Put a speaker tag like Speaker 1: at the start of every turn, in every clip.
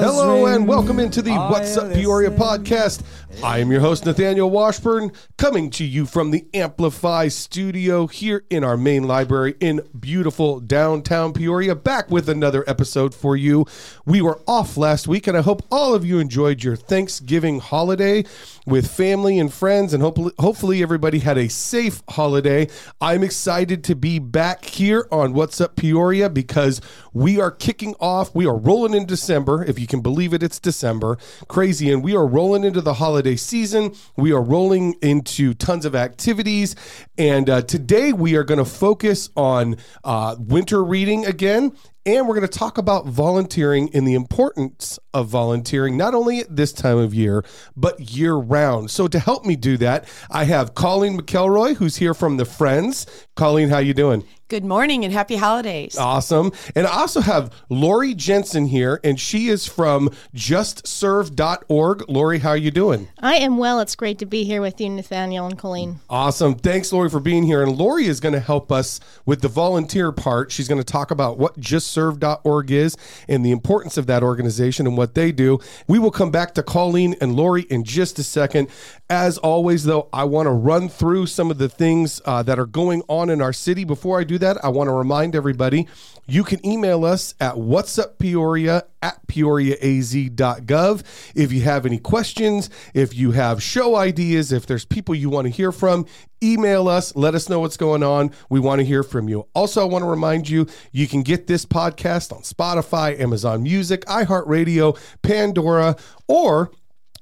Speaker 1: Hello and welcome into the What's Up Peoria podcast. I am your host Nathaniel Washburn, coming to you from the Amplify studio here in our main library in beautiful downtown Peoria. Back with another episode for you. We were off last week, and I hope all of you enjoyed your Thanksgiving holiday with family and friends, and hopefully, hopefully everybody had a safe holiday. I'm excited to be back here on What's Up Peoria because we are kicking off. We are rolling in December. If you can believe it, it's December. Crazy. And we are rolling into the holiday season. We are rolling into tons of activities. And uh, today we are going to focus on uh, winter reading again. And we're going to talk about volunteering and the importance of volunteering, not only at this time of year, but year round. So to help me do that, I have Colleen McElroy, who's here from the Friends. Colleen, how you doing?
Speaker 2: Good morning and happy holidays.
Speaker 1: Awesome. And I also have Lori Jensen here, and she is from justserve.org. Lori, how are you doing?
Speaker 3: I am well. It's great to be here with you, Nathaniel and Colleen.
Speaker 1: Awesome. Thanks, Lori, for being here. And Lori is going to help us with the volunteer part. She's going to talk about what justserve.org is and the importance of that organization and what they do. We will come back to Colleen and Lori in just a second. As always, though, I want to run through some of the things uh, that are going on in our city. Before I do that, I want to remind everybody you can email us at whatsuppeoria at peoriaaz.gov if you have any questions, if you have show ideas, if there's people you want to hear from, email us, let us know what's going on. We want to hear from you. Also, I want to remind you you can get this podcast on Spotify, Amazon Music, iHeartRadio, Pandora, or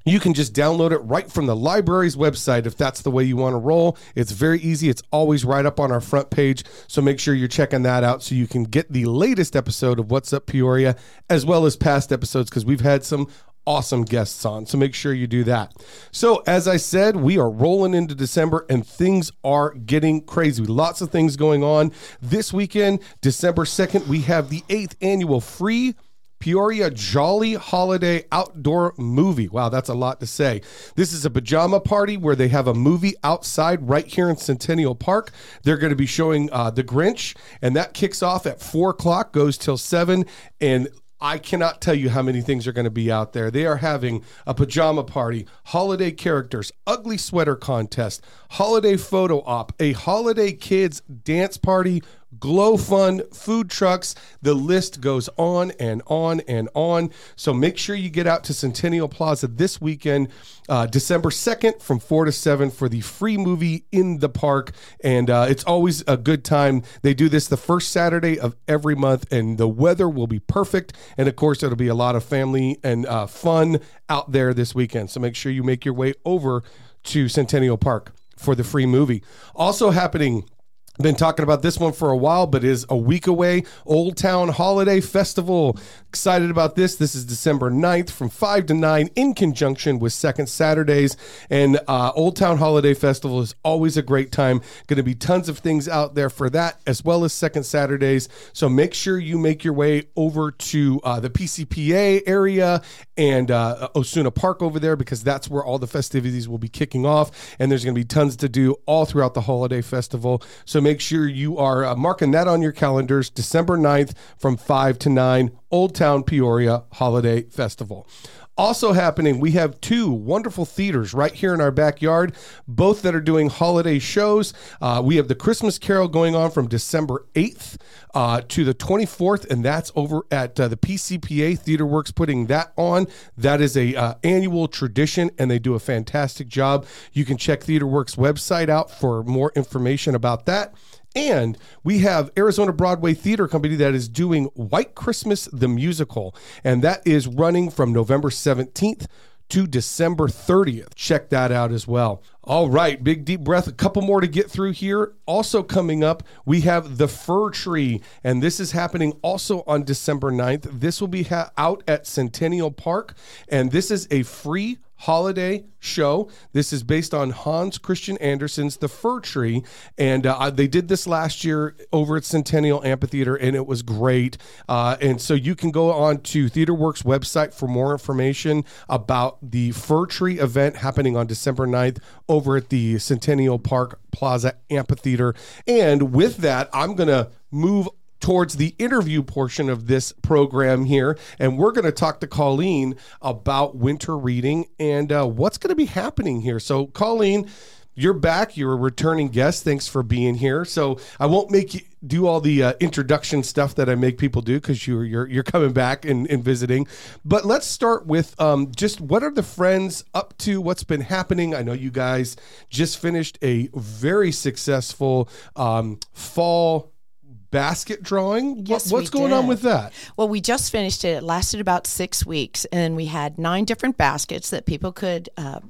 Speaker 1: you can just download it right from the library's website if that's the way you want to roll. It's very easy. It's always right up on our front page. So make sure you're checking that out so you can get the latest episode of What's Up Peoria as well as past episodes because we've had some awesome guests on. So make sure you do that. So, as I said, we are rolling into December and things are getting crazy. Lots of things going on. This weekend, December 2nd, we have the eighth annual free Peoria Jolly Holiday Outdoor Movie. Wow, that's a lot to say. This is a pajama party where they have a movie outside right here in Centennial Park. They're going to be showing uh, The Grinch, and that kicks off at four o'clock, goes till seven, and I cannot tell you how many things are going to be out there. They are having a pajama party, holiday characters, ugly sweater contest, holiday photo op, a holiday kids dance party, glow fun, food trucks. The list goes on and on and on. So make sure you get out to Centennial Plaza this weekend, uh, December 2nd from 4 to 7 for the free movie in the park. And uh, it's always a good time. They do this the first Saturday of every month, and the weather will be perfect. And of course, it'll be a lot of family and uh, fun out there this weekend. So make sure you make your way over to Centennial Park for the free movie. Also happening been talking about this one for a while, but is a week away. Old Town Holiday Festival. Excited about this. This is December 9th from 5 to 9 in conjunction with Second Saturdays. And uh, Old Town Holiday Festival is always a great time. Going to be tons of things out there for that, as well as Second Saturdays. So make sure you make your way over to uh, the PCPA area and uh, Osuna Park over there because that's where all the festivities will be kicking off. And there's going to be tons to do all throughout the holiday festival. So make sure you are uh, marking that on your calendars December 9th from 5 to 9, Old Town Peoria Holiday Festival. Also happening, we have two wonderful theaters right here in our backyard, both that are doing holiday shows. Uh, we have the Christmas Carol going on from December 8th uh, to the 24th, and that's over at uh, the PCPA Theater Works putting that on. That is a uh, annual tradition, and they do a fantastic job. You can check Theater Works website out for more information about that. And we have Arizona Broadway Theater Company that is doing White Christmas the Musical, and that is running from November 17th to December 30th. Check that out as well. All right, big deep breath. A couple more to get through here. Also coming up, we have the Fir Tree, and this is happening also on December 9th. This will be ha- out at Centennial Park, and this is a free holiday show. This is based on Hans Christian Andersen's The Fir Tree, and uh, they did this last year over at Centennial Amphitheater, and it was great. Uh, and so you can go on to TheaterWorks website for more information about the Fir Tree event happening on December 9th over at the Centennial Park Plaza Amphitheater. And with that, I'm going to move towards the interview portion of this program here. And we're going to talk to Colleen about winter reading and uh, what's going to be happening here. So, Colleen, you're back. You're a returning guest. Thanks for being here. So I won't make you do all the uh, introduction stuff that I make people do because you're, you're you're coming back and, and visiting. But let's start with um, just what are the friends up to? What's been happening? I know you guys just finished a very successful um, fall basket drawing.
Speaker 2: Yes,
Speaker 1: what, what's going on with that?
Speaker 2: Well, we just finished it. It lasted about six weeks, and we had nine different baskets that people could. Uh,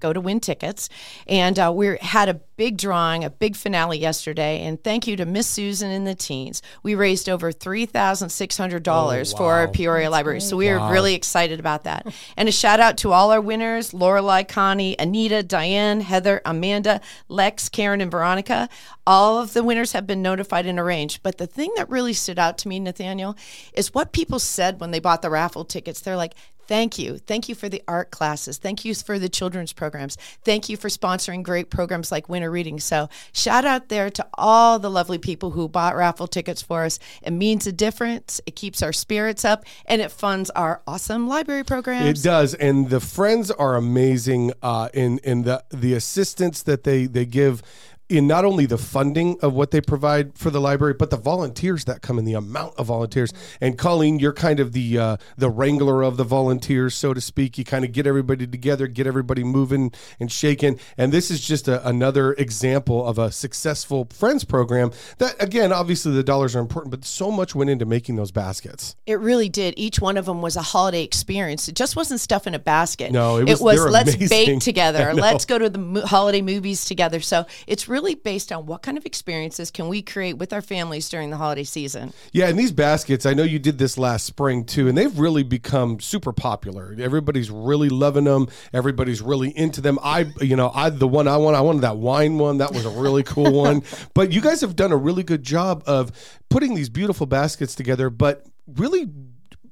Speaker 2: Go to win tickets, and uh, we had a big drawing, a big finale yesterday. And thank you to Miss Susan and the teens. We raised over three thousand six hundred dollars for our
Speaker 1: wow.
Speaker 2: Peoria Library, so we are really excited about that. and a shout out to all our winners: Lorelai, Connie, Anita, Diane, Heather, Amanda, Lex, Karen, and Veronica. All of the winners have been notified and arranged. But the thing that really stood out to me, Nathaniel, is what people said when they bought the raffle tickets. They're like, Thank you. Thank you for the art classes. Thank you for the children's programs. Thank you for sponsoring great programs like Winter Reading. So, shout out there to all the lovely people who bought raffle tickets for us. It means a difference. It keeps our spirits up and it funds our awesome library programs.
Speaker 1: It does, and the friends are amazing uh, in in the the assistance that they they give in not only the funding of what they provide for the library, but the volunteers that come in, the amount of volunteers. And Colleen, you're kind of the uh, the wrangler of the volunteers, so to speak. You kind of get everybody together, get everybody moving and shaking. And this is just a, another example of a successful friends program. That again, obviously the dollars are important, but so much went into making those baskets.
Speaker 2: It really did. Each one of them was a holiday experience. It just wasn't stuff in a basket.
Speaker 1: No, it was- they're
Speaker 2: let's
Speaker 1: amazing.
Speaker 2: bake together. Let's go to the mo- holiday movies together. So it's really based on what kind of experiences can we create with our families during the holiday season.
Speaker 1: Yeah, and these baskets, I know you did this last spring too, and they've really become super popular. Everybody's really loving them. Everybody's really into them. I, you know, I the one I want, I wanted that wine one. That was a really cool one. But you guys have done a really good job of putting these beautiful baskets together, but really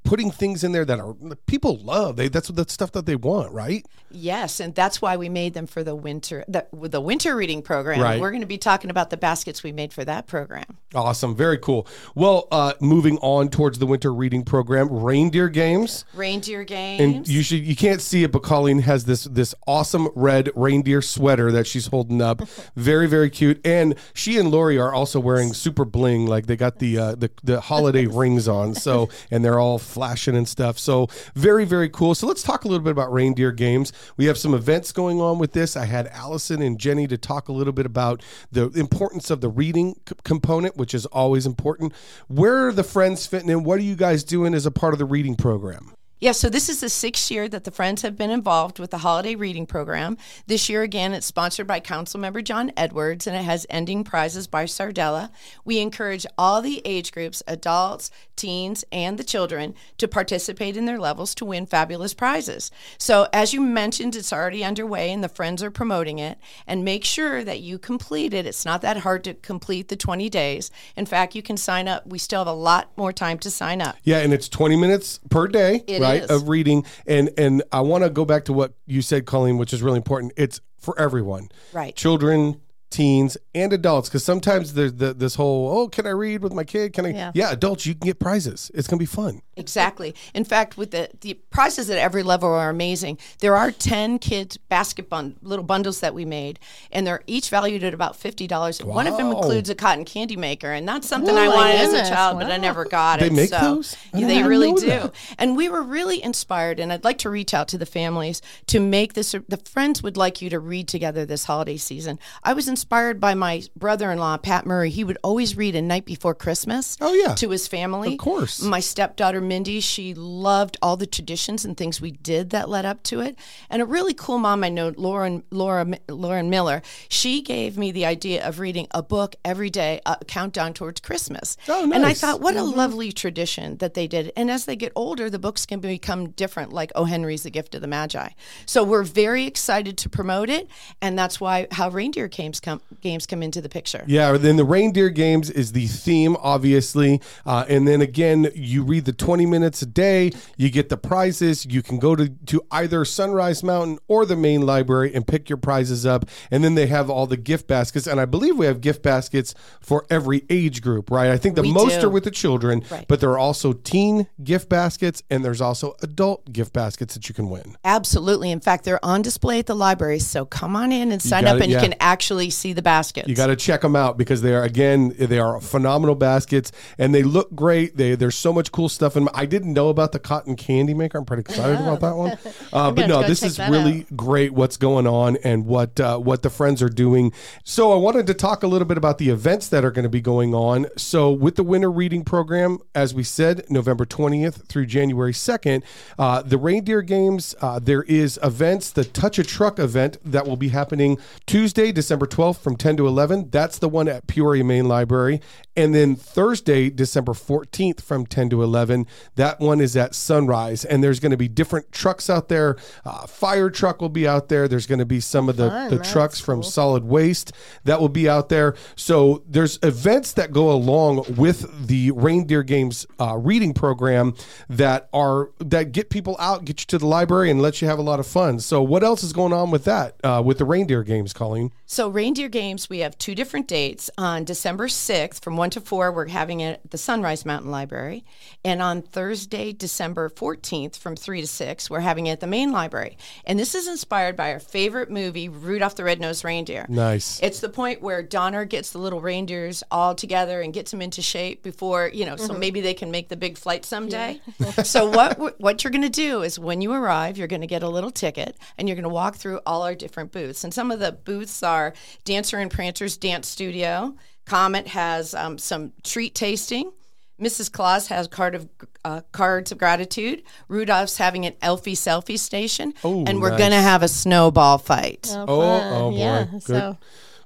Speaker 1: putting things in there that are people love. They that's the stuff that they want, right?
Speaker 2: Yes, and that's why we made them for the winter the, the winter reading program.
Speaker 1: Right.
Speaker 2: We're going to be talking about the baskets we made for that program.
Speaker 1: Awesome, very cool. Well, uh, moving on towards the winter reading program, reindeer games.
Speaker 2: Reindeer games.
Speaker 1: And you should you can't see it, but Colleen has this this awesome red reindeer sweater that she's holding up. Very, very cute. And she and Lori are also wearing super bling, like they got the uh, the, the holiday rings on. So and they're all flashing and stuff. So very, very cool. So let's talk a little bit about reindeer games. We have some events going on with this. I had Allison and Jenny to talk a little bit about the importance of the reading c- component, which is always important. Where are the friends fitting in? What are you guys doing as a part of the reading program?
Speaker 2: Yeah, so this is the sixth year that the Friends have been involved with the holiday reading program. This year, again, it's sponsored by Councilmember John Edwards and it has ending prizes by Sardella. We encourage all the age groups, adults, teens, and the children to participate in their levels to win fabulous prizes. So, as you mentioned, it's already underway and the Friends are promoting it. And make sure that you complete it. It's not that hard to complete the 20 days. In fact, you can sign up. We still have a lot more time to sign up.
Speaker 1: Yeah, and it's 20 minutes per day,
Speaker 2: It
Speaker 1: right,
Speaker 2: is.
Speaker 1: of reading. And and I want to go back to what you said, Colleen, which is really important. It's for everyone.
Speaker 2: Right.
Speaker 1: Children, teens, and adults because sometimes there's the, this whole, "Oh, can I read with my kid? Can I?"
Speaker 3: Yeah.
Speaker 1: adults, you can get prizes. It's going to be fun.
Speaker 2: Exactly. In fact, with the, the prizes at every level are amazing. There are 10 kids basket bun- little bundles that we made, and they're each valued at about $50. One of them includes a cotton candy maker, and that's something
Speaker 3: Oh
Speaker 2: I
Speaker 3: my
Speaker 2: wanted as a child, but I never got
Speaker 1: They
Speaker 2: it.
Speaker 1: make
Speaker 2: so
Speaker 1: those?
Speaker 2: Yeah, they really do.
Speaker 1: that.
Speaker 2: And we were really inspired, and I'd like to reach out to the families to make this. The friends would like you to read together this holiday season. I was inspired by my brother-in-law, Pat Murray. He would always read a night before Christmas.
Speaker 1: Oh, yeah.
Speaker 2: to his family.
Speaker 1: Of course.
Speaker 2: My stepdaughter Mindy, she loved all the traditions and things we did that led up to it. And a really cool mom I know, Lauren Laura Lauren Miller, she gave me the idea of reading a book every day, a countdown towards Christmas.
Speaker 1: Oh, nice.
Speaker 2: And I thought, what a mm-hmm. lovely tradition that they did. And as they get older, the books can become different, like O. Henry's The Gift of the Magi. So we're very excited to promote it, and that's why how Reindeer Games come, games come into the picture.
Speaker 1: Yeah, then the reindeer games is the theme, obviously. Uh, and then again, you read the 20 minutes a day, you get the prizes. You can go to, to either Sunrise Mountain or the main library and pick your prizes up. And then they have all the gift baskets. And I believe we have gift baskets for every age group, right? I think the
Speaker 2: We
Speaker 1: most
Speaker 2: do.
Speaker 1: are with the children,
Speaker 2: Right.
Speaker 1: but there are also teen gift baskets and there's also adult gift baskets that you can win.
Speaker 2: Absolutely. In fact, they're on display at the library. So come on in and sign up,
Speaker 1: it,
Speaker 2: and
Speaker 1: yeah.
Speaker 2: you can actually see the baskets.
Speaker 1: You got to check them out because they are again they are phenomenal baskets and they look great. They there's so much cool stuff in. 'em. I didn't know about the cotton candy maker. I'm pretty excited about that one. Uh, but no, this is really great. What's going on and what uh, what the friends are doing. So I wanted to talk a little bit about the events that are going to be going on. So with the winter reading program, as we said, November 20th through January 2nd, uh, the reindeer games. Uh, there is events. The Touch a Truck event that will be happening Tuesday, December 12th from 10 to 11. That's the one at Peoria Main Library. And then Thursday, December 14th from 10 to 11. That one is at Sunrise. And there's going to be different trucks out there. Uh, fire truck will be out there. There's going to be some of the,
Speaker 3: Fun,
Speaker 1: the
Speaker 3: that's
Speaker 1: trucks from solid waste that will be out there. So there's events that go along with the reindeer games uh, reading program that are that get people out, get you to the library, and let you have a lot of fun. So what else is going on with that uh, with the reindeer games, Colleen?
Speaker 2: So reindeer games, we have two different dates. On December 6th from 1 to 4, we're having it at the Sunrise Mountain Library. And on Thursday, December 14th from 3 to 6, we're having it at the main library. And this is inspired by our favorite movie, Rudolph the Red-Nosed Reindeer.
Speaker 1: Nice.
Speaker 2: It's the point where Donner gets the little reindeers all together and gets them into shape before, you know, so mm-hmm. maybe they can make the big flight someday. so what what you're going to do is when you arrive, you're going to get a little ticket and you're going to walk through all our different booths. And some of the booths are Dancer and Prancer's Dance Studio. Comet has um, some treat tasting. Mrs. Claus has card of uh, cards of gratitude. Rudolph's having an Elfie selfie station,
Speaker 1: Oh,
Speaker 2: and we're
Speaker 1: nice.
Speaker 2: going to have a snowball fight.
Speaker 3: Oh,
Speaker 1: Oh, oh, boy.
Speaker 3: Yeah.
Speaker 1: Good.
Speaker 3: So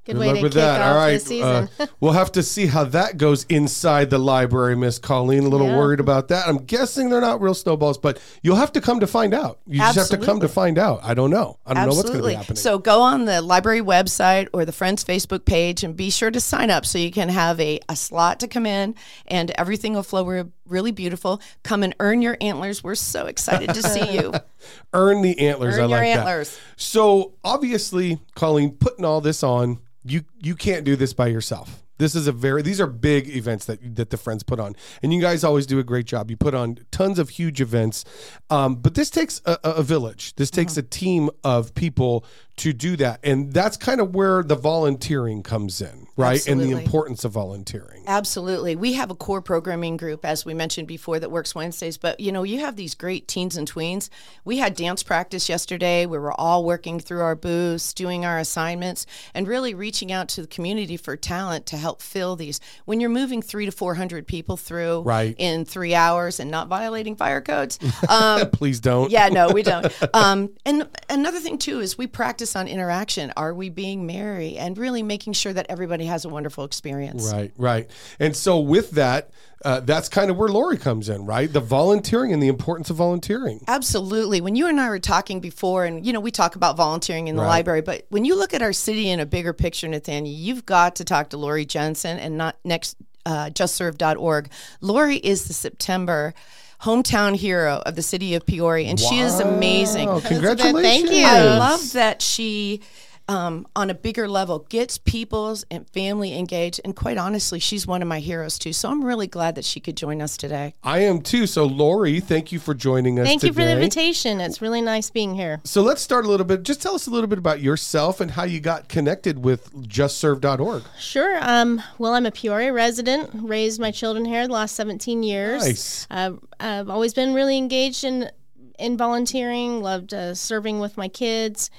Speaker 3: good,
Speaker 1: Good
Speaker 3: way
Speaker 1: luck
Speaker 3: to
Speaker 1: with
Speaker 3: kick
Speaker 1: that.
Speaker 3: off
Speaker 1: All
Speaker 3: the season.
Speaker 1: uh, we'll have to see how that goes inside the library, Miss Colleen. A little
Speaker 3: Yeah.
Speaker 1: worried about that. I'm guessing they're not real snowballs, but you'll have to come to find out. You just have to come to find out. I don't know. I don't know what's going to
Speaker 2: Absolutely.
Speaker 1: be happening.
Speaker 2: So go on the library website or the Friends Facebook page and be sure to sign up so you can have a, a slot to come in and everything will flow really beautiful. Come and earn your antlers. We're so excited to see you.
Speaker 1: Earn the antlers.
Speaker 2: Earn
Speaker 1: I
Speaker 2: your
Speaker 1: like
Speaker 2: antlers.
Speaker 1: that. So obviously, Colleen, putting all this on, you you can't do this by yourself. This is a very these are big events that that the friends put on, and you guys always do a great job. You put on tons of huge events, um, but this takes a, a village. This takes
Speaker 2: Uh-huh.
Speaker 1: a team of people to do that, and that's kind of where the volunteering comes in, right? And the importance of volunteering.
Speaker 2: Absolutely. We have a core programming group, as we mentioned before, that works Wednesdays. But, you know, you have these great teens and tweens. We had dance practice yesterday. We were all working through our booths, doing our assignments, and really reaching out to the community for talent to help fill these. When you're moving three to 400 people through
Speaker 1: Right.
Speaker 2: in three hours and not violating fire codes, um,
Speaker 1: Please don't.
Speaker 2: yeah, no, we don't. Um, and another thing too is we practice on interaction. Are we being merry and really making sure that everybody has a wonderful experience?
Speaker 1: Right, right. And so with that, uh, that's kind of where Lori comes in, right? The volunteering and the importance of volunteering.
Speaker 2: Absolutely. When you and I were talking before, and you know, we talk about volunteering in the
Speaker 1: Right.
Speaker 2: library, but when you look at our city in a bigger picture, Nathaniel, you've got to talk to Lori Jensen and not next uh, justserve.org. Lori is the September hometown hero of the city of Peoria, and she is amazing.
Speaker 1: Oh, congratulations.
Speaker 3: Thank you.
Speaker 2: I love that she, um, on a bigger level, gets people's and family engaged. And quite honestly, she's one of my heroes too. So I'm really glad that she could join us today.
Speaker 1: I am too. So Lori, thank you for joining us
Speaker 3: Thank you for the invitation. It's really nice being here.
Speaker 1: So let's start a little bit. Just tell us a little bit about yourself and how you got connected with justserve.org.
Speaker 3: Sure. Um, well, I'm a Peoria resident. Raised my children here the last 17 years.
Speaker 1: Nice.
Speaker 3: Uh, I've always been really engaged in in volunteering. Loved uh, serving with my kids.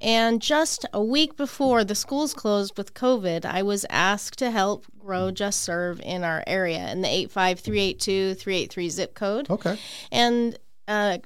Speaker 3: And just a week before the schools closed with COVID, I was asked to help grow Just Serve in our area in the 85382 383 zip code.
Speaker 1: Okay.
Speaker 3: and uh,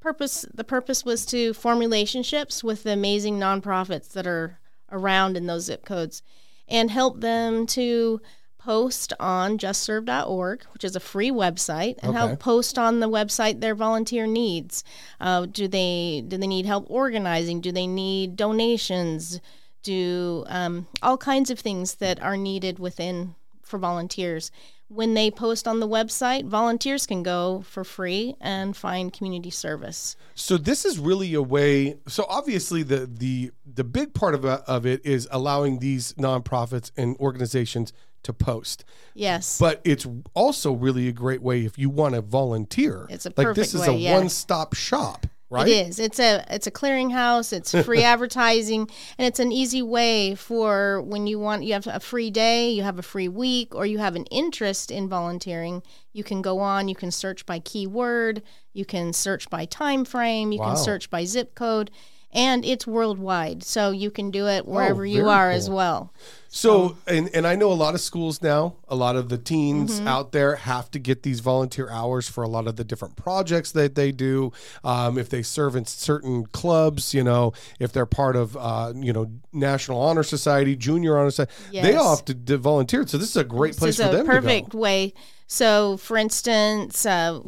Speaker 3: purpose the purpose was to form relationships with the amazing nonprofits that are around in those zip codes and help them to post on justserve.org which is a free website and
Speaker 1: Okay.
Speaker 3: help post on the website their volunteer needs uh, do they do they need help organizing do they need donations do um, all kinds of things that are needed within for volunteers. When they post on the website, volunteers can go for free and find community service.
Speaker 1: So this is really a way. So obviously, the the the big part of of it is allowing these nonprofits and organizations to post.
Speaker 3: Yes.
Speaker 1: But it's also really a great way if you want to volunteer.
Speaker 3: It's a
Speaker 1: like this is
Speaker 3: way,
Speaker 1: a
Speaker 3: yeah.
Speaker 1: one-stop shop, right?
Speaker 3: It is. It's a it's a clearinghouse. It's free advertising, and it's an easy way for when you want you have a free day, you have a free week, or you have an interest in volunteering. You can go on. You can search by keyword. You can search by time frame. You
Speaker 1: Wow.
Speaker 3: can search by zip code, and it's worldwide. So you can do it wherever you
Speaker 1: Oh, very
Speaker 3: are
Speaker 1: cool.
Speaker 3: as well.
Speaker 1: So, and, and I know a lot of schools now, a lot of the teens
Speaker 3: Mm-hmm.
Speaker 1: out there have to get these volunteer hours for a lot of the different projects that they do. Um, if they serve in certain clubs, you know, if they're part of, uh, you know, National Honor Society, Junior Honor Society, they all have to d- volunteer. So this is a great place
Speaker 3: this
Speaker 1: for
Speaker 3: a
Speaker 1: them
Speaker 3: perfect
Speaker 1: to
Speaker 3: way. So, for instance, uh,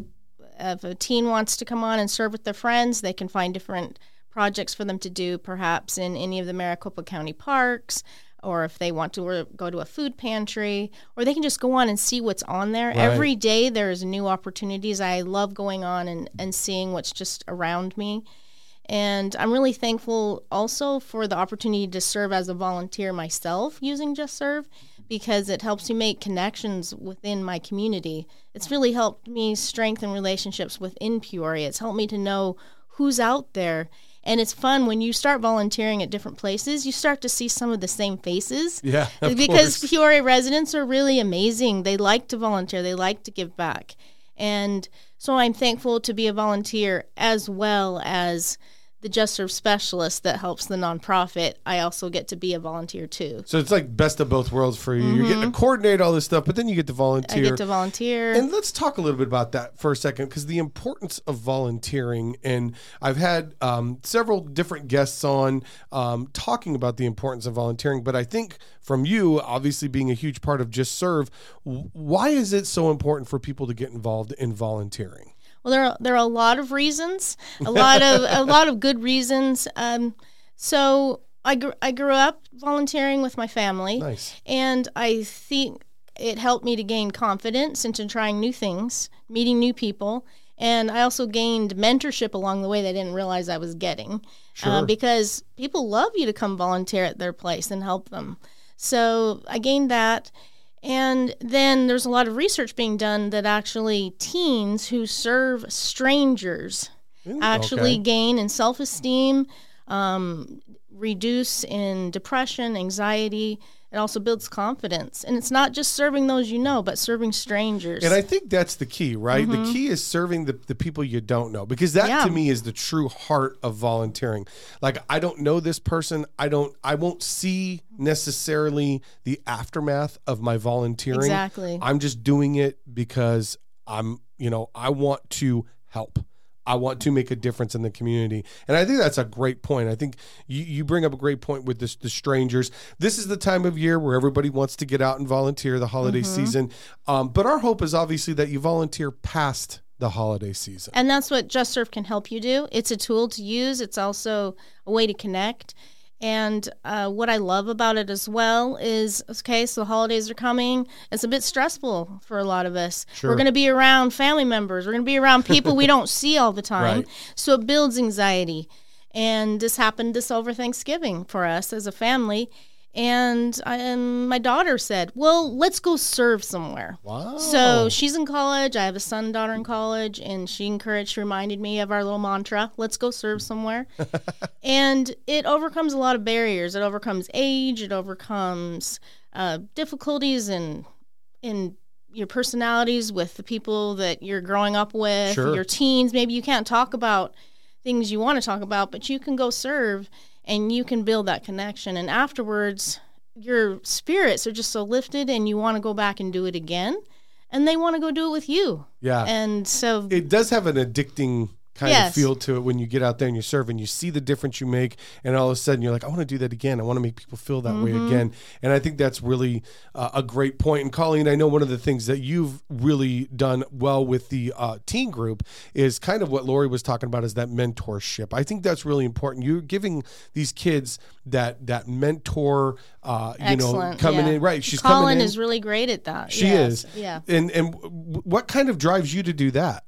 Speaker 3: if a teen wants to come on and serve with their friends, they can find different projects for them to do, perhaps in any of the Maricopa County parks, or if they want to go to a food pantry, or they can just go on and see what's on there. Every day there's new opportunities. I love going on and, and seeing what's just around me. And I'm really thankful also for the opportunity to serve as a volunteer myself using Just Serve because it helps me make connections within my community. It's really helped me strengthen relationships within Peoria. It's helped me to know who's out there. And it's fun when you start volunteering at different places, you start to see some of the same faces.
Speaker 1: Yeah,
Speaker 3: because
Speaker 1: course.
Speaker 3: Peoria residents are really amazing. They like to volunteer, they like to give back. And so I'm thankful to be a volunteer as well as the Just Serve specialist that helps the nonprofit. I also get to be a volunteer too.
Speaker 1: So it's like best of both worlds for you. You're getting to coordinate all this stuff, but then you get to volunteer.
Speaker 3: Mm-hmm. I get to volunteer.
Speaker 1: And let's talk a little bit about that for a second, because the importance of volunteering, and I've had um, several different guests on um, talking about the importance of volunteering. But I think from you, obviously being a huge part of Just Serve, why is it so important for people to get involved in volunteering?
Speaker 3: Well, there are, there are a lot of reasons, a lot of a lot of good reasons. Um, so I gr- I grew up volunteering with my family,
Speaker 1: Nice.
Speaker 3: and I think it helped me to gain confidence into trying new things, meeting new people, and I also gained mentorship along the way that I didn't realize I was getting,
Speaker 1: Sure.
Speaker 3: uh, because people love you to come volunteer at their place and help them. So I gained that. And then there's a lot of research being done that actually teens who serve strangers actually
Speaker 1: okay.
Speaker 3: gain in self esteem, um, reduce in depression, anxiety. It also builds confidence. And it's not just serving those you know, but serving strangers.
Speaker 1: And I think that's the key, right? The key is serving the, the people you don't know because that
Speaker 3: Mm-hmm. Yeah.
Speaker 1: to me is the true heart of volunteering. Like I don't know this person, I don't I won't see necessarily the aftermath of my volunteering.
Speaker 3: Exactly.
Speaker 1: I'm just doing it because I'm, you know, I want to help. I want to make a difference in the community. And I think that's a great point. I think you, you bring up a great point with this, the strangers. This is the time of year where everybody wants to get out and volunteer the holiday
Speaker 3: Mm-hmm.
Speaker 1: season. Um, but our hope is obviously that you volunteer past the holiday season.
Speaker 3: And that's what Just Serve can help you do. It's a tool to use, it's also a way to connect. And uh, what I love about it as well is okay, so the holidays are coming. It's a bit stressful for a lot of us.
Speaker 1: Sure.
Speaker 3: We're going to be around family members, we're going to be around people we don't see all the time.
Speaker 1: Right.
Speaker 3: So it builds anxiety. And this happened this over Thanksgiving for us as a family. And, I, and my daughter said, Well, let's go serve somewhere.
Speaker 1: Wow.
Speaker 3: So she's in college. I have a son and daughter in college, and she encouraged, she reminded me of our little mantra let's go serve somewhere. and it overcomes a lot of barriers. It overcomes age, it overcomes uh, difficulties in, in your personalities with the people that you're growing up with,
Speaker 1: Sure.
Speaker 3: your teens. Maybe you can't talk about things you want to talk about, but you can go serve and you can build that connection. And afterwards, your spirits are just so lifted and you want to go back and do it again. And they want to go do it with you.
Speaker 1: yeah.
Speaker 3: And so,
Speaker 1: it does have an addicting kind
Speaker 3: Yes.
Speaker 1: of feel to it when you get out there and you serve and you see the difference you make and all of a sudden you're like i want to do that again i want to make people feel that way
Speaker 3: Mm-hmm.
Speaker 1: again and i think that's really uh, a great point and colleen i know one of the things that you've really done well with the uh, teen group is kind of what lori was talking about is that mentorship i think that's really important you're giving these kids that that mentor uh, you know coming
Speaker 3: yeah.
Speaker 1: in right she's
Speaker 3: Colin
Speaker 1: coming in
Speaker 3: is really great at that.
Speaker 1: she
Speaker 3: Yes.
Speaker 1: is
Speaker 3: Yeah.
Speaker 1: and and what kind of drives you to do that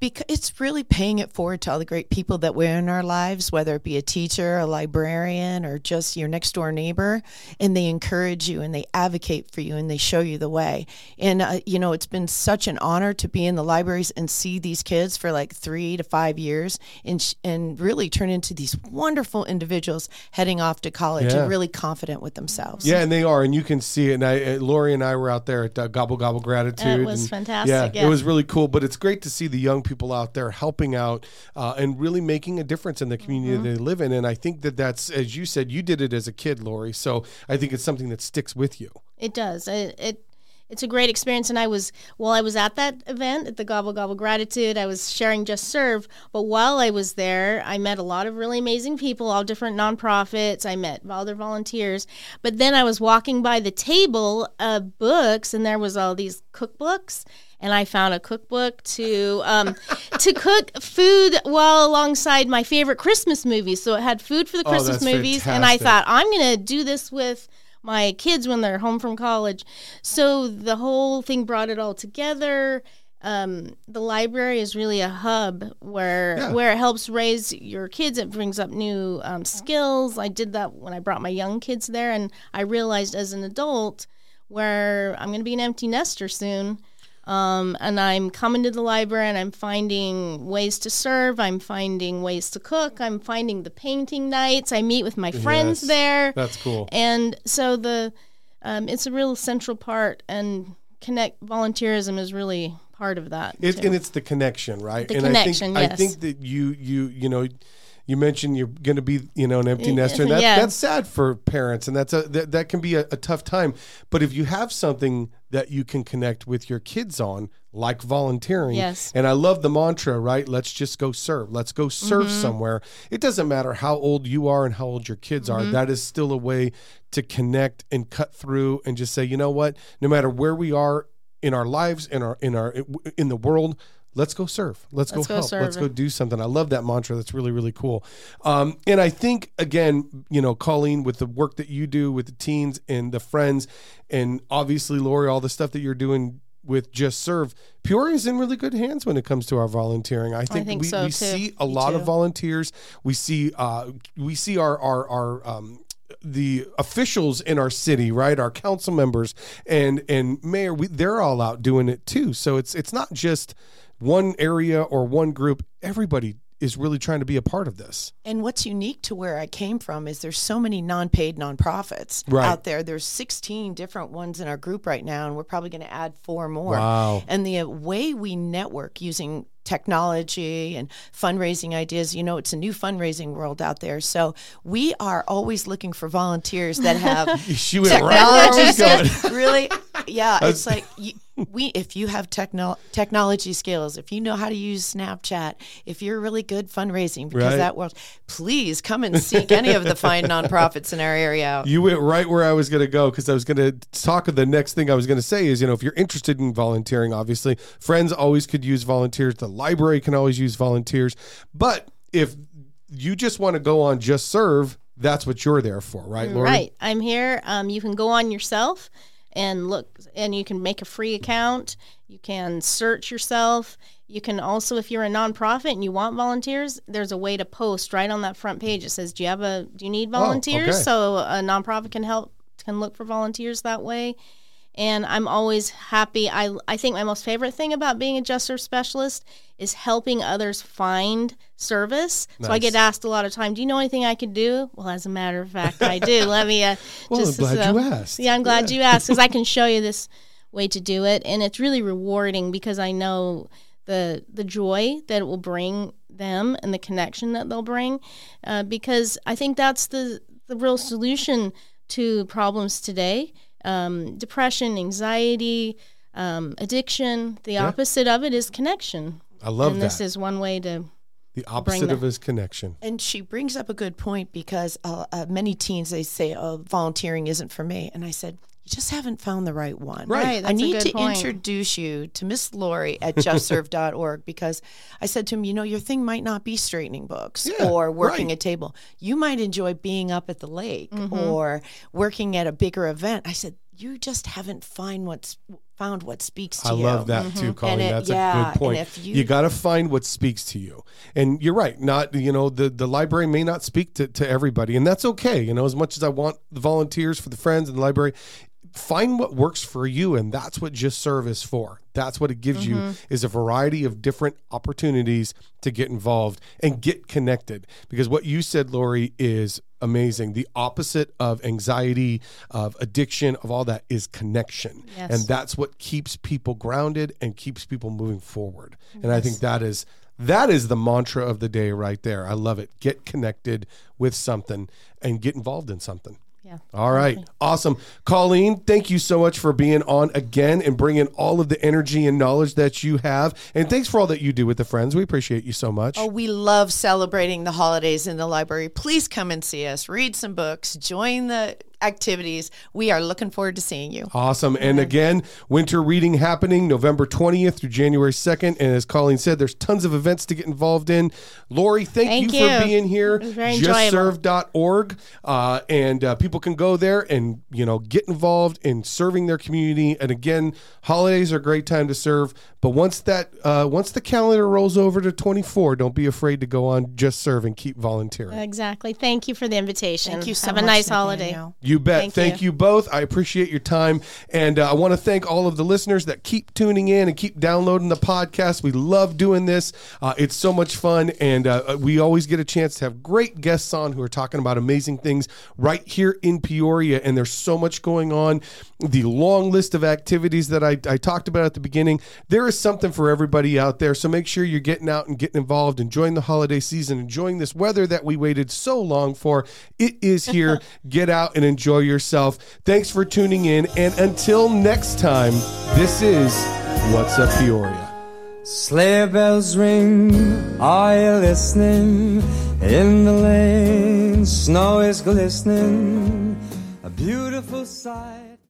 Speaker 2: because it's really paying it forward to all the great people that we're in our lives, whether it be a teacher, a librarian, or just your next door neighbor, and they encourage you and they advocate for you and they show you the way. And uh, you know, it's been such an honor to be in the libraries and see these kids for like three to five years and sh- and really turn into these wonderful individuals heading off to college
Speaker 1: Yeah.
Speaker 2: and really confident with themselves.
Speaker 1: Yeah, and they are, and you can see it. And I, uh, Lori and I were out there at uh, Gobble Gobble Gratitude.
Speaker 3: It was
Speaker 1: and,
Speaker 3: fantastic,
Speaker 1: Yeah,
Speaker 3: yeah.
Speaker 1: it was really cool. But it's great to see the young people out there helping out uh, and really making a difference in the community
Speaker 3: Mm-hmm.
Speaker 1: they live in. And I think that that's, as you said, you did it as a kid, Lori. So I think it's something that sticks with you.
Speaker 3: It does. It, it it's a great experience. And I was while I was at that event at the Gobble Gobble Gratitude, I was sharing Just Serve. But while I was there, I met a lot of really amazing people, all different nonprofits. I met all their volunteers. But then I was walking by the table of books, and there was all these cookbooks. And I found a cookbook to um, to cook food while alongside my favorite Christmas movies. So it had food for the
Speaker 1: Oh,
Speaker 3: Christmas
Speaker 1: that's
Speaker 3: movies, and I thought I'm gonna do this with my kids when they're home from college. So the whole thing brought it all together. Um, the library is really a hub where
Speaker 1: Yeah.
Speaker 3: where it helps raise your kids. It brings up new um, skills. I did that when I brought my young kids there, and I realized as an adult where I'm going to be an empty nester soon. Um, and I'm coming to the library and I'm finding ways to serve. I'm finding ways to cook. I'm finding the painting nights. I meet with my friends
Speaker 1: Yes.
Speaker 3: there.
Speaker 1: That's cool.
Speaker 3: And so the um, it's a real central part, and connect volunteerism is really part of that.
Speaker 1: It, and it's the connection, right?
Speaker 3: The
Speaker 1: and
Speaker 3: connection,
Speaker 1: I think, I think that you, you, you know, you mentioned you're going to be, you know, an empty nester, and that,
Speaker 3: Yeah.
Speaker 1: that's sad for parents, and that's a that, that can be a, a tough time. But if you have something that you can connect with your kids on, like volunteering,
Speaker 3: Yes.
Speaker 1: and I love the mantra, right? Let's just go serve. Let's go serve
Speaker 3: Mm-hmm.
Speaker 1: somewhere. It doesn't matter how old you are and how old your kids are.
Speaker 3: Mm-hmm.
Speaker 1: That is still a way to connect and cut through and just say, you know what? No matter where we are in our lives, in our in our in the world, let's go serve. Let's,
Speaker 3: Let's
Speaker 1: go,
Speaker 3: go
Speaker 1: help. Let's go do something. I love that mantra. That's really really cool. Um, and I think again, you know, Colleen, with the work that you do with the teens and the friends, and obviously Lori, all the stuff that you're doing with Just Serve, Peoria is in really good hands when it comes to our volunteering. I think,
Speaker 3: think
Speaker 1: we,
Speaker 3: so,
Speaker 1: we see a
Speaker 2: Me
Speaker 1: lot of volunteers. We see uh, we see our our our um, the officials in our city, right? Our council members and and mayor, we, they're all out doing it too. So it's it's not just one area or one group. Everybody is really trying to be a part of this.
Speaker 2: And what's unique to where I came from is there's so many non-paid nonprofits
Speaker 1: Right.
Speaker 2: out there. There's 16 different ones in our group right now, and we're probably going to add four more.
Speaker 1: Wow.
Speaker 2: And the way we network using technology and fundraising ideas, you know, it's a new fundraising world out there. So we are always looking for volunteers that have
Speaker 1: She went right
Speaker 2: technology
Speaker 1: was
Speaker 2: really yeah it's like you, we if you have techno- technology skills if you know how to use snapchat if you're really good fundraising because
Speaker 1: Right.
Speaker 2: that world please come and seek any of the fine nonprofits in our area out
Speaker 1: You went right where I was going to go because I was going to talk. Of the next thing I was going to say is, you know, if you're interested in volunteering, obviously, friends always could use volunteers. The library can always use volunteers. But if you just want to go on Just Serve, that's what you're there for, right, Lori?
Speaker 3: Right. I'm here. Um, you can go on yourself and look, and you can make a free account. You can search yourself. You can also, if you're a nonprofit and you want volunteers, there's a way to post right on that front page. It says, "Do you have a? Do you need volunteers?"
Speaker 1: Oh, okay.
Speaker 3: So a nonprofit can help can look for volunteers that way. And I'm always happy. I I think my most favorite thing about being a Just Serve specialist is helping others find service. So I get asked a lot of time, "Do you know anything I could do?" Well, as a matter of fact, I do. Let me. Uh,
Speaker 1: Well, I'm
Speaker 3: just
Speaker 1: glad
Speaker 3: uh,
Speaker 1: you asked.
Speaker 3: Yeah, I'm glad you asked because I can show you this way to do it, and it's really rewarding because I know the the joy that it will bring them and the connection that they'll bring. Uh, because I think that's the the real solution to problems today: um, depression, anxiety, um, addiction. The opposite of it is connection.
Speaker 1: I love
Speaker 3: and
Speaker 1: that.
Speaker 3: this is one way to
Speaker 1: The opposite
Speaker 3: that.
Speaker 1: of is connection.
Speaker 2: And she brings up a good point because uh, uh, many teens they say, "Oh, volunteering isn't for me," and I said, "You just haven't found the right one."
Speaker 1: Right.
Speaker 3: Right,
Speaker 2: I
Speaker 3: that's a
Speaker 2: need
Speaker 3: good
Speaker 2: to
Speaker 3: point.
Speaker 2: introduce you to Miss Lori at justserve.org because I said to him, you know, your thing might not be straightening books
Speaker 1: Yeah,
Speaker 2: or working
Speaker 1: right.
Speaker 2: a table. You might enjoy being up at the lake
Speaker 3: Mm-hmm.
Speaker 2: or working at a bigger event. I said, you just haven't find what's found what speaks to
Speaker 1: I
Speaker 2: you.
Speaker 1: I love that too, Colleen.
Speaker 2: Mm-hmm. And it-
Speaker 1: That's
Speaker 2: yeah,
Speaker 1: a good point.
Speaker 2: if
Speaker 1: you
Speaker 2: you-
Speaker 1: got to find what speaks to you. And you're right. Not you know the the library may not speak to to everybody, and that's okay. You know, as much as I want the volunteers for the friends in the library, find what works for you, and that's what Just Serve is for. That's what it gives you
Speaker 2: Mm-hmm.
Speaker 1: is a variety of different opportunities to get involved and get connected. Because what you said, Lori, is amazing. The opposite of anxiety, of addiction, of all that is connection.
Speaker 3: Yes.
Speaker 1: And that's what keeps people grounded and keeps people moving forward. And I think that is that is the mantra of the day right there. I love it. Get connected with something and get involved in something.
Speaker 3: Yeah.
Speaker 1: All right. Awesome. Colleen, thank you so much for being on again and bringing all of the energy and knowledge that you have. And thanks for all that you do with the friends. We appreciate you so much.
Speaker 2: Oh, we love celebrating the holidays in the library. Please come and see us, read some books, join the activities. We are looking forward to seeing you.
Speaker 1: Awesome. And again, winter reading happening November 20th through January 2nd. And as Colleen said, there's tons of events to get involved in. Lori, thank,
Speaker 3: Thank
Speaker 1: you, for being here.
Speaker 3: It was very.
Speaker 1: JustServe.org. Uh, and uh, people can go there and, you know, get involved in serving their community. And again, holidays are a great time to serve. But once that, uh, once the calendar rolls over to 24, don't be afraid to go on Just Serve and keep volunteering.
Speaker 3: Exactly. Thank you for the invitation.
Speaker 2: Thank you so
Speaker 3: Have
Speaker 2: much.
Speaker 3: a nice holiday.
Speaker 1: You bet. Thank,
Speaker 3: Thank
Speaker 1: you.
Speaker 3: you.
Speaker 1: both. I appreciate your time. And uh, I want to thank all of the listeners that keep tuning in and keep downloading the podcast. We love doing this. Uh, it's so much fun. And uh, we always get a chance to have great guests on who are talking about amazing things right here in Peoria. And there's so much going on. The long list of activities that I, I talked about at the beginning, there is something for everybody out there. So make sure you're getting out and getting involved, enjoying the holiday season, enjoying this weather that we waited so long for. It is here. Get out and enjoy yourself. Thanks for tuning in. And until next time, this is What's Up Peoria.
Speaker 4: Sleigh bells ring, are you listening? In the lane, snow is glistening, a beautiful sight.